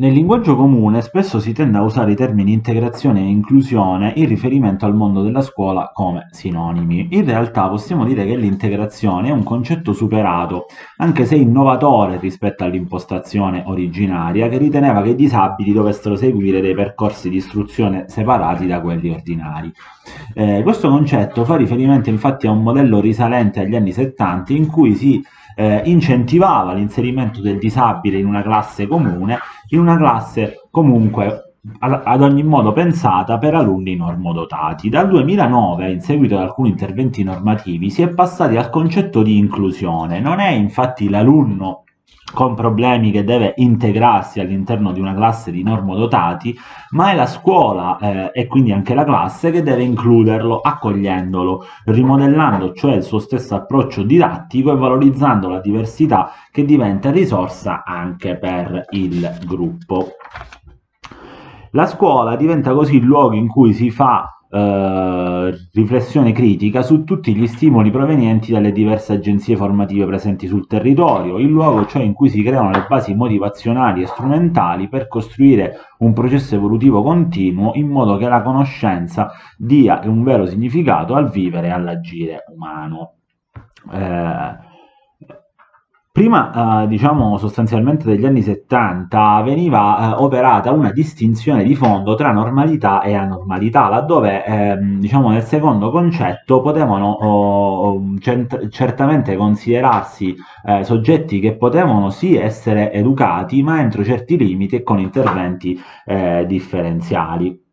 Nel linguaggio comune spesso si tende a usare i termini integrazione e inclusione in riferimento al mondo della scuola come sinonimi. In realtà possiamo dire che l'integrazione è un concetto superato, anche se innovatore rispetto all'impostazione originaria che riteneva che i disabili dovessero seguire dei percorsi di istruzione separati da quelli ordinari. Eh, questo concetto fa riferimento infatti a un modello risalente agli anni 70 in cui si eh, incentivava l'inserimento del disabile in una classe comune, in una classe comunque ad ogni modo pensata per alunni normodotati. Dal 2009, in seguito ad alcuni interventi normativi, si è passati al concetto di inclusione. Non è infatti l'alunno con problemi che deve integrarsi all'interno di una classe di normodotati, ma è la scuola eh, e quindi anche la classe che deve includerlo, accogliendolo, rimodellando cioè il suo stesso approccio didattico e valorizzando la diversità che diventa risorsa anche per il gruppo. La scuola diventa così il luogo in cui si fa eh, riflessione critica su tutti gli stimoli provenienti dalle diverse agenzie formative presenti sul territorio, il luogo cioè in cui si creano le basi motivazionali e strumentali per costruire un processo evolutivo continuo in modo che la conoscenza dia un vero significato al vivere e all'agire umano. Eh, Prima, eh, diciamo sostanzialmente degli anni 70, veniva eh, operata una distinzione di fondo tra normalità e anormalità, laddove ehm, diciamo, nel secondo concetto potevano oh, cent- certamente considerarsi eh, soggetti che potevano sì essere educati, ma entro certi limiti e con interventi eh, differenziali.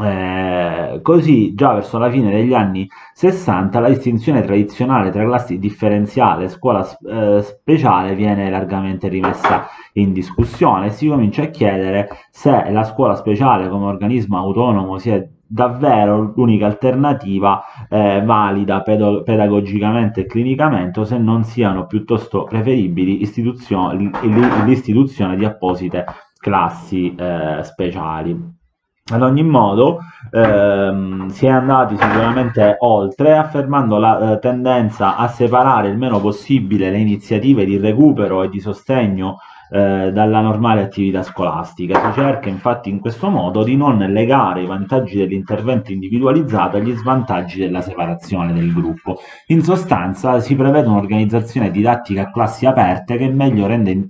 Eh, così già verso la fine degli anni 60 la distinzione tradizionale tra classi differenziale e scuola eh, speciale viene largamente rimessa in discussione si comincia a chiedere se la scuola speciale come organismo autonomo sia davvero l'unica alternativa eh, valida pedagogicamente e clinicamente o se non siano piuttosto preferibili l'istituzione di apposite classi eh, speciali. Ad ogni modo, ehm, si è andati sicuramente oltre, affermando la eh, tendenza a separare il meno possibile le iniziative di recupero e di sostegno eh, dalla normale attività scolastica. Si cerca infatti in questo modo di non legare i vantaggi dell'intervento individualizzato agli svantaggi della separazione del gruppo. In sostanza si prevede un'organizzazione didattica a classi aperte che meglio rende in,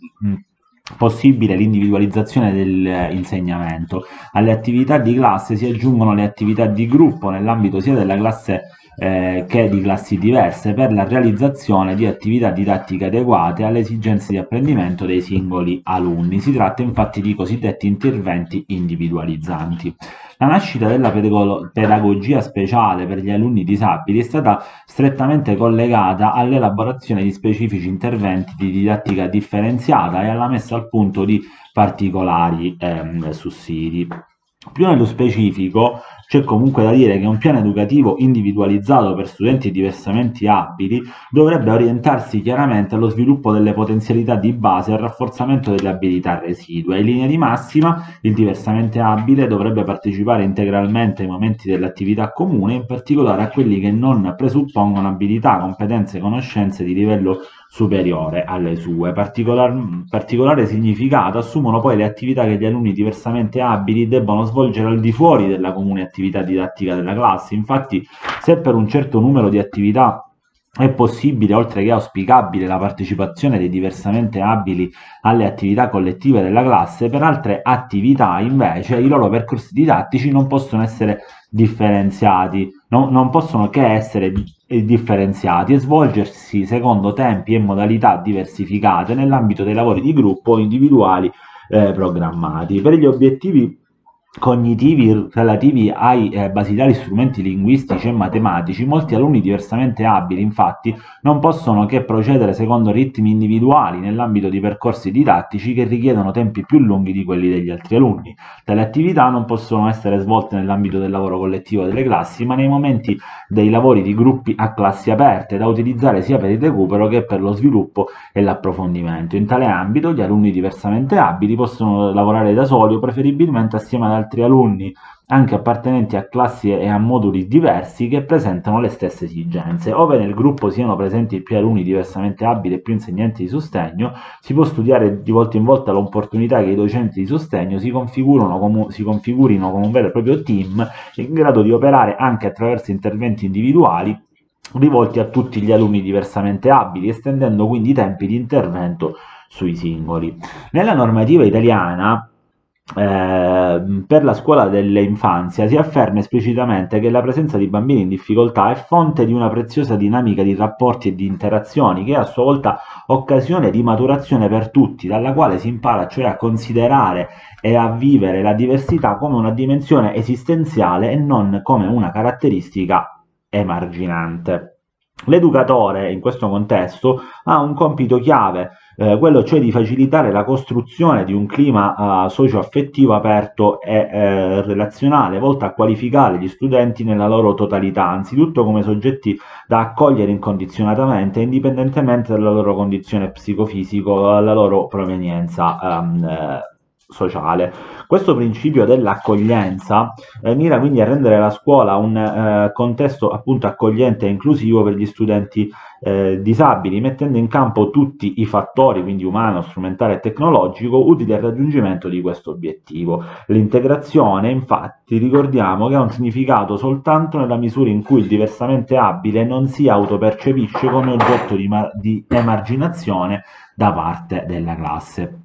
possibile l'individualizzazione dell'insegnamento. Alle attività di classe si aggiungono le attività di gruppo nell'ambito sia della classe eh, che di classi diverse per la realizzazione di attività didattiche adeguate alle esigenze di apprendimento dei singoli alunni. Si tratta infatti di cosiddetti interventi individualizzanti. La nascita della pedagogia speciale per gli alunni disabili è stata strettamente collegata all'elaborazione di specifici interventi di didattica differenziata e alla messa al punto di particolari ehm, sussidi. Più nello specifico, c'è comunque da dire che un piano educativo individualizzato per studenti diversamente abili dovrebbe orientarsi chiaramente allo sviluppo delle potenzialità di base e al rafforzamento delle abilità residue. In linea di massima, il diversamente abile dovrebbe partecipare integralmente ai momenti dell'attività comune, in particolare a quelli che non presuppongono abilità, competenze e conoscenze di livello superiore alle sue. Particolar, particolare significato assumono poi le attività che gli alunni diversamente abili debbono svolgere al di fuori della comune attività didattica della classe. Infatti, se per un certo numero di attività è possibile, oltre che auspicabile, la partecipazione dei diversamente abili alle attività collettive della classe, per altre attività invece i loro percorsi didattici non possono essere differenziati, no, non possono che essere differenziati e svolgersi secondo tempi e modalità diversificate nell'ambito dei lavori di gruppo individuali eh, programmati. Per gli obiettivi cognitivi relativi ai eh, basilari strumenti linguistici e matematici, molti alunni diversamente abili, infatti, non possono che procedere secondo ritmi individuali nell'ambito di percorsi didattici che richiedono tempi più lunghi di quelli degli altri alunni. Tali attività non possono essere svolte nell'ambito del lavoro collettivo delle classi, ma nei momenti dei lavori di gruppi a classi aperte, da utilizzare sia per il recupero che per lo sviluppo e l'approfondimento. In tale ambito, gli alunni diversamente abili possono lavorare da soli o preferibilmente assieme ad altri alunni anche appartenenti a classi e a moduli diversi che presentano le stesse esigenze. Ove nel gruppo siano presenti più alunni diversamente abili e più insegnanti di sostegno, si può studiare di volta in volta l'opportunità che i docenti di sostegno si, come, si configurino come un vero e proprio team in grado di operare anche attraverso interventi individuali rivolti a tutti gli alunni diversamente abili, estendendo quindi i tempi di intervento sui singoli. Nella normativa italiana eh, per la scuola dell'infanzia si afferma esplicitamente che la presenza di bambini in difficoltà è fonte di una preziosa dinamica di rapporti e di interazioni che è a sua volta occasione di maturazione per tutti, dalla quale si impara cioè a considerare e a vivere la diversità come una dimensione esistenziale e non come una caratteristica emarginante. L'educatore in questo contesto ha un compito chiave eh, quello cioè di facilitare la costruzione di un clima eh, socio-affettivo aperto e eh, relazionale, volto a qualificare gli studenti nella loro totalità, anzitutto come soggetti da accogliere incondizionatamente, indipendentemente dalla loro condizione psicofisico, dalla loro provenienza ehm, eh, sociale. Questo principio dell'accoglienza eh, mira quindi a rendere la scuola un eh, contesto appunto accogliente e inclusivo per gli studenti eh, disabili, mettendo in campo tutti i fattori, quindi umano, strumentale e tecnologico, utili al raggiungimento di questo obiettivo. L'integrazione, infatti, ricordiamo che ha un significato soltanto nella misura in cui il diversamente abile non si autopercepisce come oggetto di, di emarginazione da parte della classe.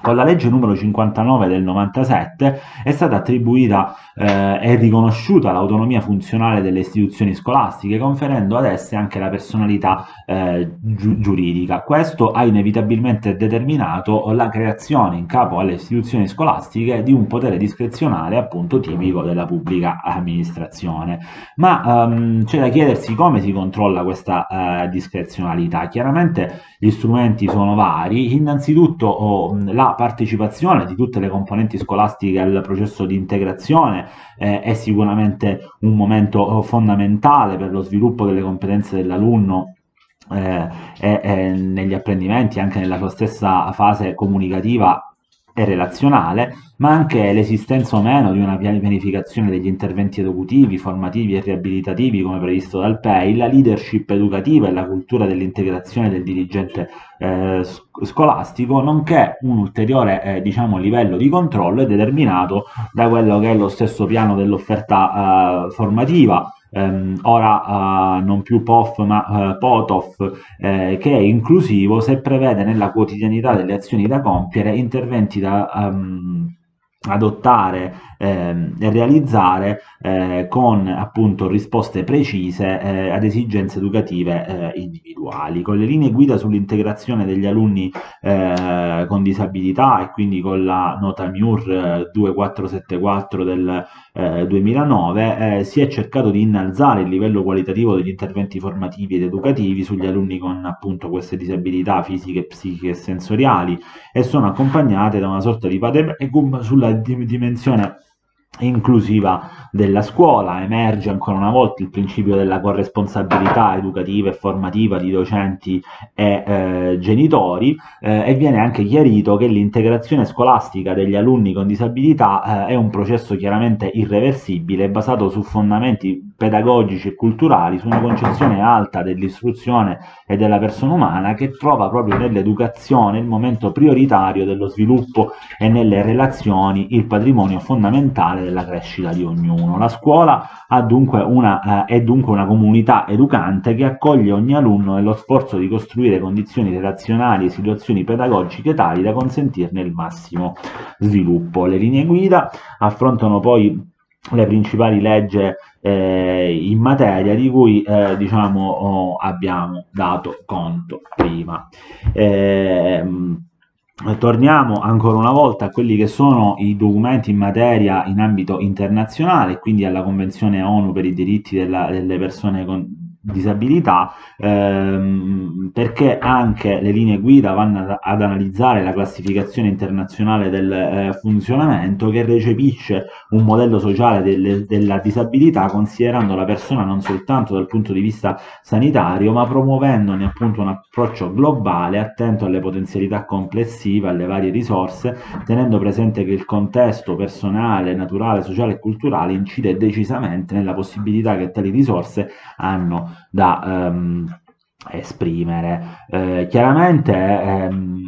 Con la legge numero 59 del 97 è stata attribuita eh, e riconosciuta l'autonomia funzionale delle istituzioni scolastiche, conferendo ad esse anche la personalità eh, gi giuridica. Questo ha inevitabilmente determinato la creazione in capo alle istituzioni scolastiche di un potere discrezionale appunto tipico della pubblica amministrazione. Ma ehm, c'è da chiedersi come si controlla questa eh, discrezionalità. Chiaramente gli strumenti sono vari, innanzitutto oh, la partecipazione di tutte le componenti scolastiche al processo di integrazione eh, è sicuramente un momento fondamentale per lo sviluppo delle competenze dell'alunno eh, e, e negli apprendimenti, anche nella sua stessa fase comunicativa e relazionale, ma anche l'esistenza o meno di una pianificazione degli interventi educativi, formativi e riabilitativi come previsto dal PEI, la leadership educativa e la cultura dell'integrazione del dirigente eh, scolastico, nonché un ulteriore eh, diciamo, livello di controllo è determinato da quello che è lo stesso piano dell'offerta eh, formativa, ehm, ora uh, non più POF ma uh, POTOF, eh, che è inclusivo se prevede nella quotidianità delle azioni da compiere interventi da um, adottare eh, e realizzare eh, con appunto risposte precise eh, ad esigenze educative eh, individuali. Con le linee guida sull'integrazione degli alunni eh, con disabilità e quindi con la nota MIUR 2474 del 2009 eh, si è cercato di innalzare il livello qualitativo degli interventi formativi ed educativi sugli alunni con appunto queste disabilità fisiche, psichiche e sensoriali e sono accompagnate da una sorta di pademecum sulla dimensione inclusiva della scuola, emerge ancora una volta il principio della corresponsabilità educativa e formativa di docenti e eh, genitori eh, e viene anche chiarito che l'integrazione scolastica degli alunni con disabilità eh, è un processo chiaramente irreversibile basato su fondamenti pedagogici e culturali, su una concezione alta dell'istruzione e della persona umana che trova proprio nell'educazione il momento prioritario dello sviluppo e nelle relazioni il patrimonio fondamentale della crescita di ognuno. La scuola dunque una, eh, è dunque una comunità educante che accoglie ogni alunno nello sforzo di costruire condizioni relazionali e situazioni pedagogiche tali da consentirne il massimo sviluppo. Le linee guida affrontano poi le principali leggi eh, in materia di cui eh, diciamo oh, abbiamo dato conto prima. Eh, torniamo ancora una volta a quelli che sono i documenti in materia in ambito internazionale, quindi alla Convenzione ONU per i diritti della, delle persone con disabilità ehm, perché anche le linee guida vanno ad analizzare la classificazione internazionale del eh, funzionamento che recepisce un modello sociale delle, della disabilità considerando la persona non soltanto dal punto di vista sanitario ma promuovendone appunto un approccio globale attento alle potenzialità complessive, alle varie risorse, tenendo presente che il contesto personale, naturale, sociale e culturale incide decisamente nella possibilità che tali risorse hanno da ehm, esprimere. Eh, chiaramente ehm,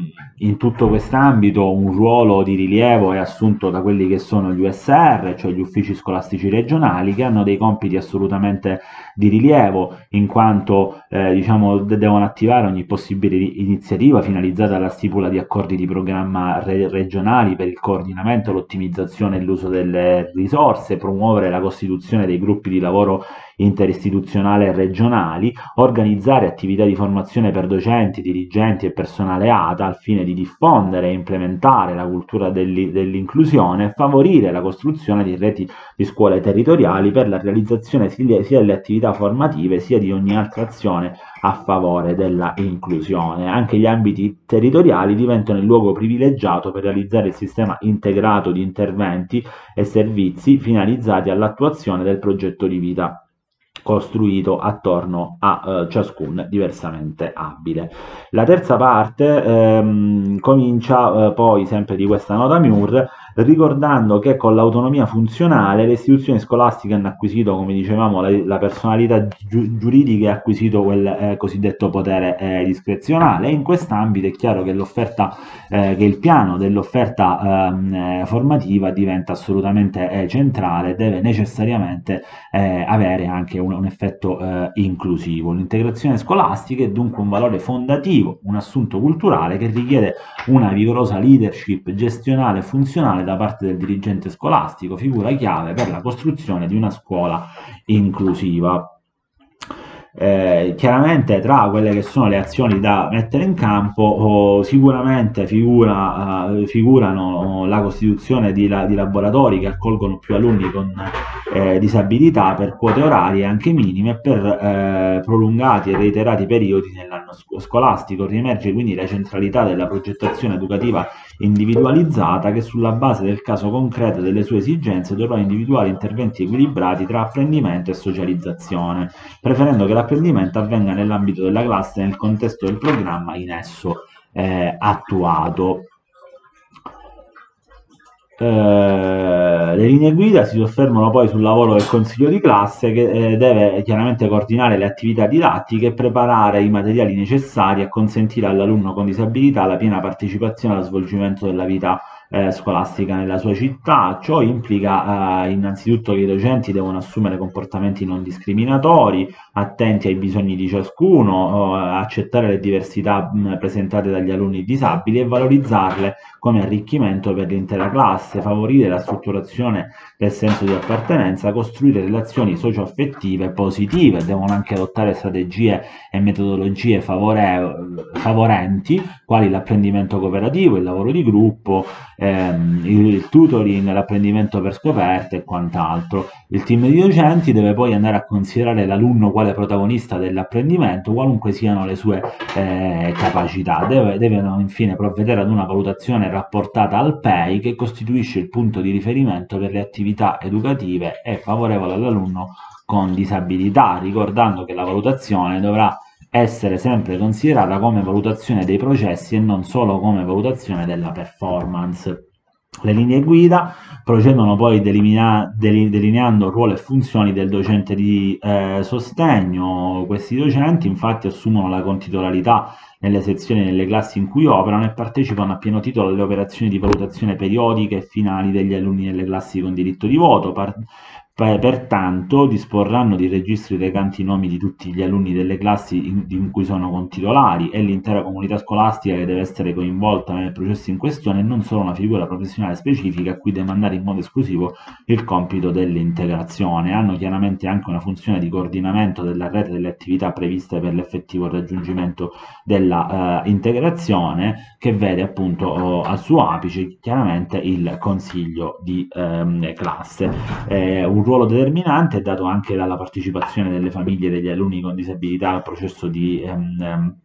in tutto quest'ambito un ruolo di rilievo è assunto da quelli che sono gli USR, cioè gli uffici scolastici regionali, che hanno dei compiti assolutamente di rilievo, in quanto eh, diciamo, devono attivare ogni possibile iniziativa finalizzata alla stipula di accordi di programma re regionali per il coordinamento, l'ottimizzazione e l'uso delle risorse, promuovere la costituzione dei gruppi di lavoro interistituzionale e regionali, organizzare attività di formazione per docenti, dirigenti e personale ATA al fine di diffondere e implementare la cultura dell'inclusione e favorire la costruzione di reti di scuole territoriali per la realizzazione sia delle attività formative sia di ogni altra azione a favore della inclusione. Anche gli ambiti territoriali diventano il luogo privilegiato per realizzare il sistema integrato di interventi e servizi finalizzati all'attuazione del progetto di vita costruito attorno a eh, ciascun diversamente abile. La terza parte ehm, comincia eh, poi sempre di questa nota MUR ricordando che con l'autonomia funzionale le istituzioni scolastiche hanno acquisito, come dicevamo, la, la personalità gi giuridica e acquisito quel eh, cosiddetto potere eh, discrezionale e in quest'ambito è chiaro che eh, che il piano dell'offerta ehm, eh, formativa diventa assolutamente eh, centrale, deve necessariamente eh, avere anche un, un effetto inclusivo. L'integrazione scolastica è dunque un valore fondativo, un assunto culturale che richiede una vigorosa leadership gestionale e funzionale da parte del dirigente scolastico, figura chiave per la costruzione di una scuola inclusiva. Eh, chiaramente tra quelle che sono le azioni da mettere in campo oh, sicuramente figura, uh, figurano la costituzione di, la, di, laboratori che accolgono più alunni con eh, disabilità per quote orarie anche minime per eh, prolungati e reiterati periodi nell'anno scolastico. Riemerge quindi la centralità della progettazione educativa individualizzata che sulla base del caso concreto e delle sue esigenze dovrà individuare interventi equilibrati tra apprendimento e socializzazione, preferendo che l'apprendimento avvenga nell'ambito della classe e nel contesto del programma in esso eh, attuato. Eh, le linee guida si soffermano poi sul lavoro del consiglio di classe che eh, deve chiaramente coordinare le attività didattiche e preparare i materiali necessari a consentire all'alunno con disabilità la piena partecipazione allo svolgimento della vita eh, scolastica nella sua città. Ciò implica eh, innanzitutto che i docenti devono assumere comportamenti non discriminatori, attenti ai bisogni di ciascuno, eh, accettare le diversità mh, presentate dagli alunni disabili e valorizzarle come arricchimento per l'intera classe, favorire la strutturazione del senso di appartenenza, costruire relazioni socio-affettive positive, devono anche adottare strategie e metodologie favore favorenti, quali l'apprendimento cooperativo, il lavoro di gruppo, ehm, il tutoring, l'apprendimento per scoperte e quant'altro. Il team di docenti deve poi andare a considerare l'alunno quale protagonista dell'apprendimento, qualunque siano le sue eh, capacità. Deve, devono infine provvedere ad una valutazione rapportata al PEI che costituisce il punto di riferimento per le attività educative e favorevole all'alunno con disabilità, ricordando che la valutazione dovrà essere sempre considerata come valutazione dei processi e non solo come valutazione della performance. Le linee guida procedono poi delinea, delineando ruolo e funzioni del docente di eh, sostegno. Questi docenti infatti assumono la contitolarità nelle sezioni e nelle classi in cui operano e partecipano a pieno titolo alle operazioni di valutazione periodiche e finali degli alunni nelle classi con diritto di voto, Pertanto disporranno di registri recanti i nomi di tutti gli alunni delle classi in, cui sono contitolari e l'intera comunità scolastica che deve essere coinvolta nel processo in questione e non solo una figura professionale specifica a cui demandare in modo esclusivo il compito dell'integrazione. Hanno chiaramente anche una funzione di coordinamento della rete delle attività previste per l'effettivo raggiungimento della uh, integrazione che vede appunto oh, al suo apice chiaramente il consiglio di um, classe. Eh, un ruolo determinante è dato anche dalla partecipazione delle famiglie degli alunni con disabilità al processo di ehm, ehm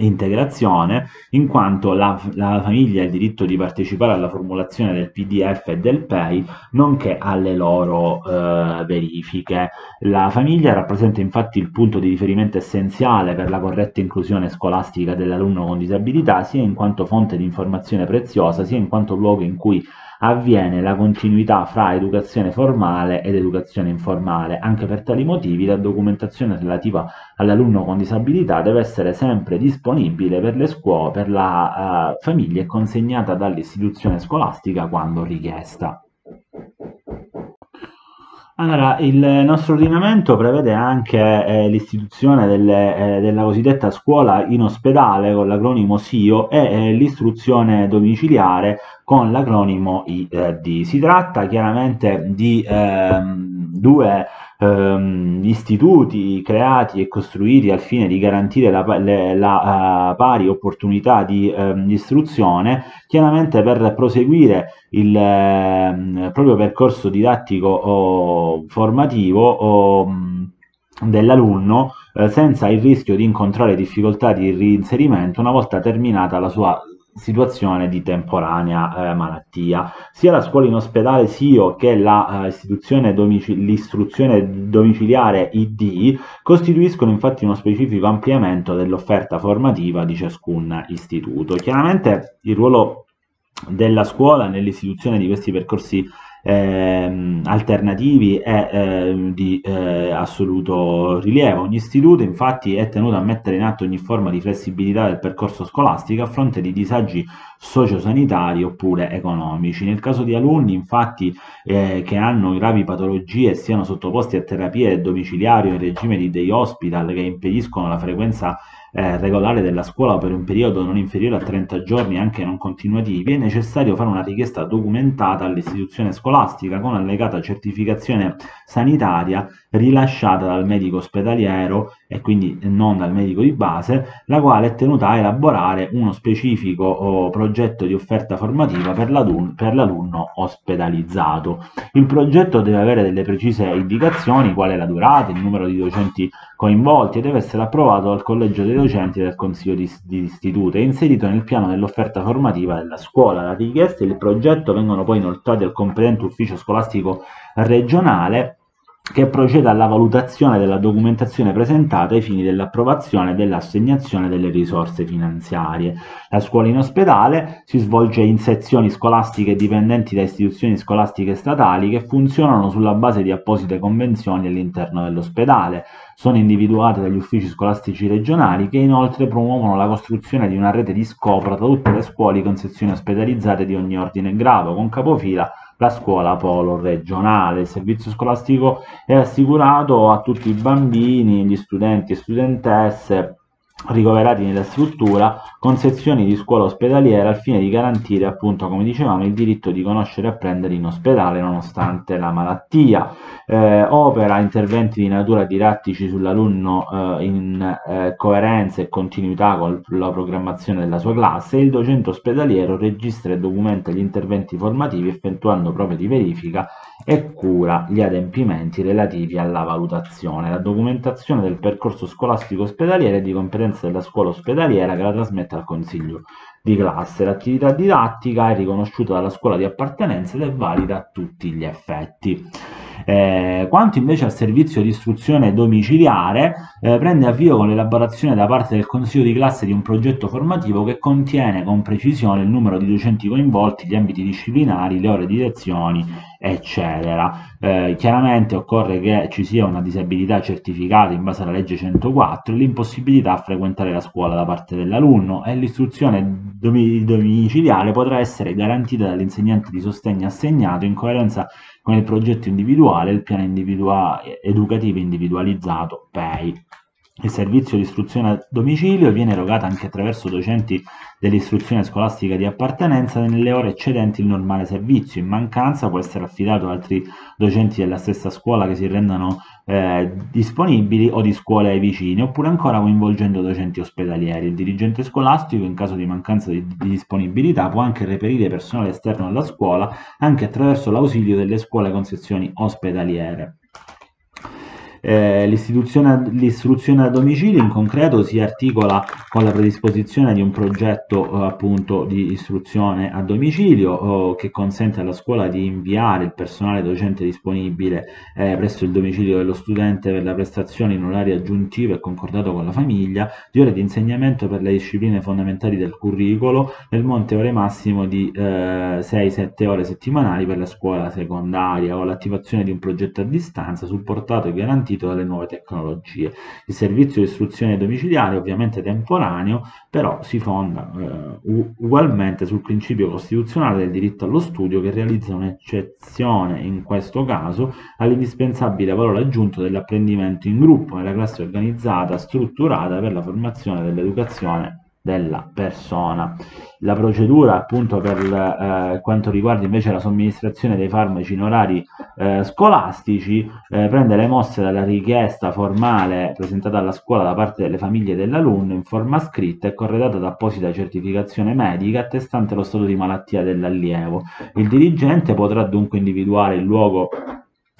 integrazione, in quanto la, la, famiglia ha il diritto di partecipare alla formulazione del PDF e del PEI, nonché alle loro eh, verifiche. La famiglia rappresenta infatti il punto di riferimento essenziale per la corretta inclusione scolastica dell'alunno con disabilità, sia in quanto fonte di informazione preziosa, sia in quanto luogo in cui avviene la continuità fra educazione formale ed educazione informale. Anche per tali motivi la documentazione relativa all'alunno con disabilità deve essere sempre disponibile per le scuole, per la uh, famiglia e consegnata dall'istituzione scolastica quando richiesta. Allora, il nostro ordinamento prevede anche eh, l'istituzione delle, eh, della cosiddetta scuola in ospedale con l'acronimo SIO e eh, l'istruzione domiciliare con l'acronimo ID. Si tratta chiaramente di ehm, due ehm, istituti creati e costruiti al fine di garantire la, le, la uh, pari opportunità di, ehm, istruzione, chiaramente per proseguire il eh, proprio percorso didattico o formativo o, dell'alunno eh, senza il rischio di incontrare difficoltà di reinserimento una volta terminata la sua situazione di temporanea eh, malattia. Sia la scuola in ospedale SIO che l'istruzione eh, domiciliare ID costituiscono infatti uno specifico ampliamento dell'offerta formativa di ciascun istituto. Chiaramente il ruolo della scuola nell'istituzione di questi percorsi eh, alternativi è eh, di eh, assoluto rilievo. Ogni istituto infatti è tenuto a mettere in atto ogni forma di flessibilità del percorso scolastico a fronte di disagi sociosanitari oppure economici. Nel caso di alunni infatti eh, che hanno gravi patologie e siano sottoposti a terapie domiciliari o in regime di day hospital che impediscono la frequenza eh, regolare della scuola per un periodo non inferiore a 30 giorni anche non continuativi, è necessario fare una richiesta documentata all'istituzione scolastica con allegata certificazione sanitaria rilasciata dal medico ospedaliero e quindi non dal medico di base, la quale è tenuta a elaborare uno specifico oh, progetto di offerta formativa per l'alunno ospedalizzato. Il progetto deve avere delle precise indicazioni, qual è la durata, il numero di docenti coinvolti e deve essere approvato dal collegio dei docenti del consiglio di, di istituto e inserito nel piano dell'offerta formativa della scuola. La richiesta e il progetto vengono poi inoltrati al competente ufficio scolastico regionale che proceda alla valutazione della documentazione presentata ai fini dell'approvazione e dell'assegnazione delle risorse finanziarie. La scuola in ospedale si svolge in sezioni scolastiche dipendenti da istituzioni scolastiche statali che funzionano sulla base di apposite convenzioni all'interno dell'ospedale. Sono individuate dagli uffici scolastici regionali che inoltre promuovono la costruzione di una rete di scopra tra tutte le scuole con sezioni ospedalizzate di ogni ordine e grado, con capofila la scuola polo regionale. Il servizio scolastico è assicurato a tutti i bambini, gli studenti e studentesse ricoverati nella struttura con sezioni di scuola ospedaliera al fine di garantire appunto come dicevamo il diritto di conoscere e apprendere in ospedale nonostante la malattia. Eh, opera interventi di natura didattici sull'alunno eh, in eh, coerenza e continuità con la programmazione della sua classe. Il docente ospedaliero registra e documenta gli interventi formativi effettuando prove di verifica e cura gli adempimenti relativi alla valutazione la documentazione del percorso scolastico ospedaliere è di competenza della scuola ospedaliera che la trasmette al consiglio di classe. L'attività didattica è riconosciuta dalla scuola di appartenenza ed è valida a tutti gli effetti. Eh, quanto invece al servizio di istruzione domiciliare, eh, prende avvio con l'elaborazione da parte del consiglio di classe di un progetto formativo che contiene con precisione il numero di docenti coinvolti, gli ambiti disciplinari, le ore di lezioni, eccetera. Eh, chiaramente occorre che ci sia una disabilità certificata in base alla legge 104 e l'impossibilità a frequentare la scuola da parte dell'alunno e l'istruzione domiciliare potrà essere garantita dall'insegnante di sostegno assegnato in coerenza con il progetto individuale e il piano educativo individualizzato PEI. Il servizio di istruzione a domicilio viene erogato anche attraverso docenti dell'istruzione scolastica di appartenenza nelle ore eccedenti il normale servizio. In mancanza può essere affidato ad altri docenti della stessa scuola che si rendano eh, disponibili o di scuole vicine, oppure ancora coinvolgendo docenti ospedalieri. Il dirigente scolastico, in caso di mancanza di, di disponibilità, può anche reperire personale esterno alla scuola anche attraverso l'ausilio delle scuole con sezioni ospedaliere. Eh, l'istruzione a domicilio in concreto si articola con la predisposizione di un progetto eh, appunto di istruzione a domicilio eh, che consente alla scuola di inviare il personale docente disponibile eh, presso il domicilio dello studente per la prestazione in orari aggiuntivo e concordato con la famiglia di ore di insegnamento per le discipline fondamentali del curricolo nel monte ore massimo di 6-7 eh, ore settimanali per la scuola secondaria con l'attivazione di un progetto a distanza supportato e garantito garantito dalle nuove tecnologie. Il servizio di istruzione domiciliare è ovviamente temporaneo, però si fonda eh, ugualmente sul principio costituzionale del diritto allo studio che realizza un'eccezione in questo caso all'indispensabile valore aggiunto dell'apprendimento in gruppo nella classe organizzata strutturata per la formazione dell'educazione della persona. La procedura appunto per eh, quanto riguarda invece la somministrazione dei farmaci in orari eh, scolastici eh, prende le mosse dalla richiesta formale presentata alla scuola da parte delle famiglie dell'alunno in forma scritta e corredata da apposita certificazione medica attestante lo stato di malattia dell'allievo. Il dirigente potrà dunque individuare il luogo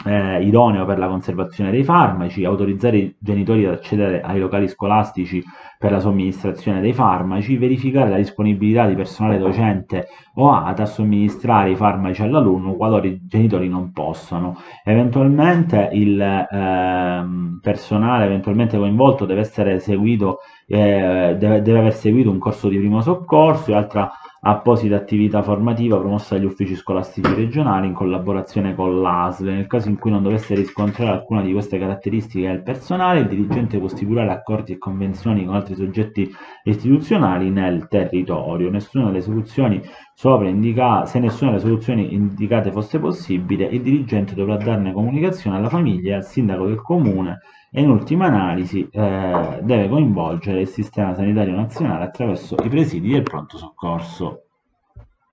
eh, idoneo per la conservazione dei farmaci, autorizzare i genitori ad accedere ai locali scolastici per la somministrazione dei farmaci, verificare la disponibilità di personale docente o ATA a somministrare i farmaci all'alunno qualora i genitori non possano. Eventualmente il eh, personale eventualmente coinvolto deve essere seguito, eh, deve, deve aver seguito un corso di primo soccorso e altra apposita attività formativa promossa dagli uffici scolastici regionali in collaborazione con l'ASL. Nel caso in cui non dovesse riscontrare alcuna di queste caratteristiche del personale, il dirigente può stipulare accordi e convenzioni con altri soggetti istituzionali nel territorio. Nessuna delle soluzioni sopra indicate, se nessuna delle soluzioni indicate fosse possibile, il dirigente dovrà darne comunicazione alla famiglia e al sindaco del comune e in ultima analisi eh, deve coinvolgere il sistema sanitario nazionale attraverso i presidi del pronto soccorso.